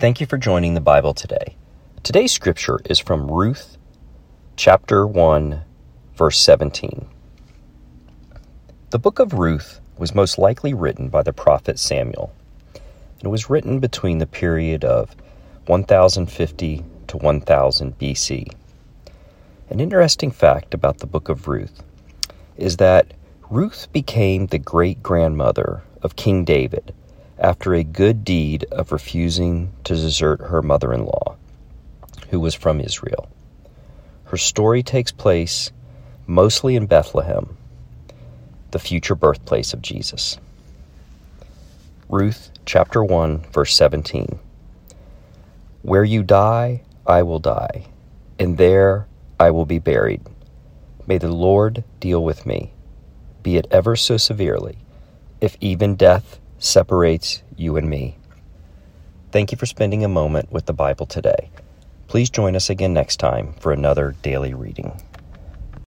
Thank you for joining the Bible today. Today's scripture is from Ruth chapter 1, verse 17. The book of Ruth was most likely written by the prophet Samuel. It was written between the period of 1050 to 1000 BC. An interesting fact about the book of Ruth is that Ruth became the great grandmother of King David after a good deed of refusing to desert her mother in law, who was from Israel. Her story takes place mostly in Bethlehem, the future birthplace of Jesus. Ruth chapter 1, verse 17. Where you die, I will die, and there I will be buried. May the Lord deal with me, be it ever so severely, if even death separates you and me. Thank you for spending a moment with the Bible today. Please join us again next time for another daily reading.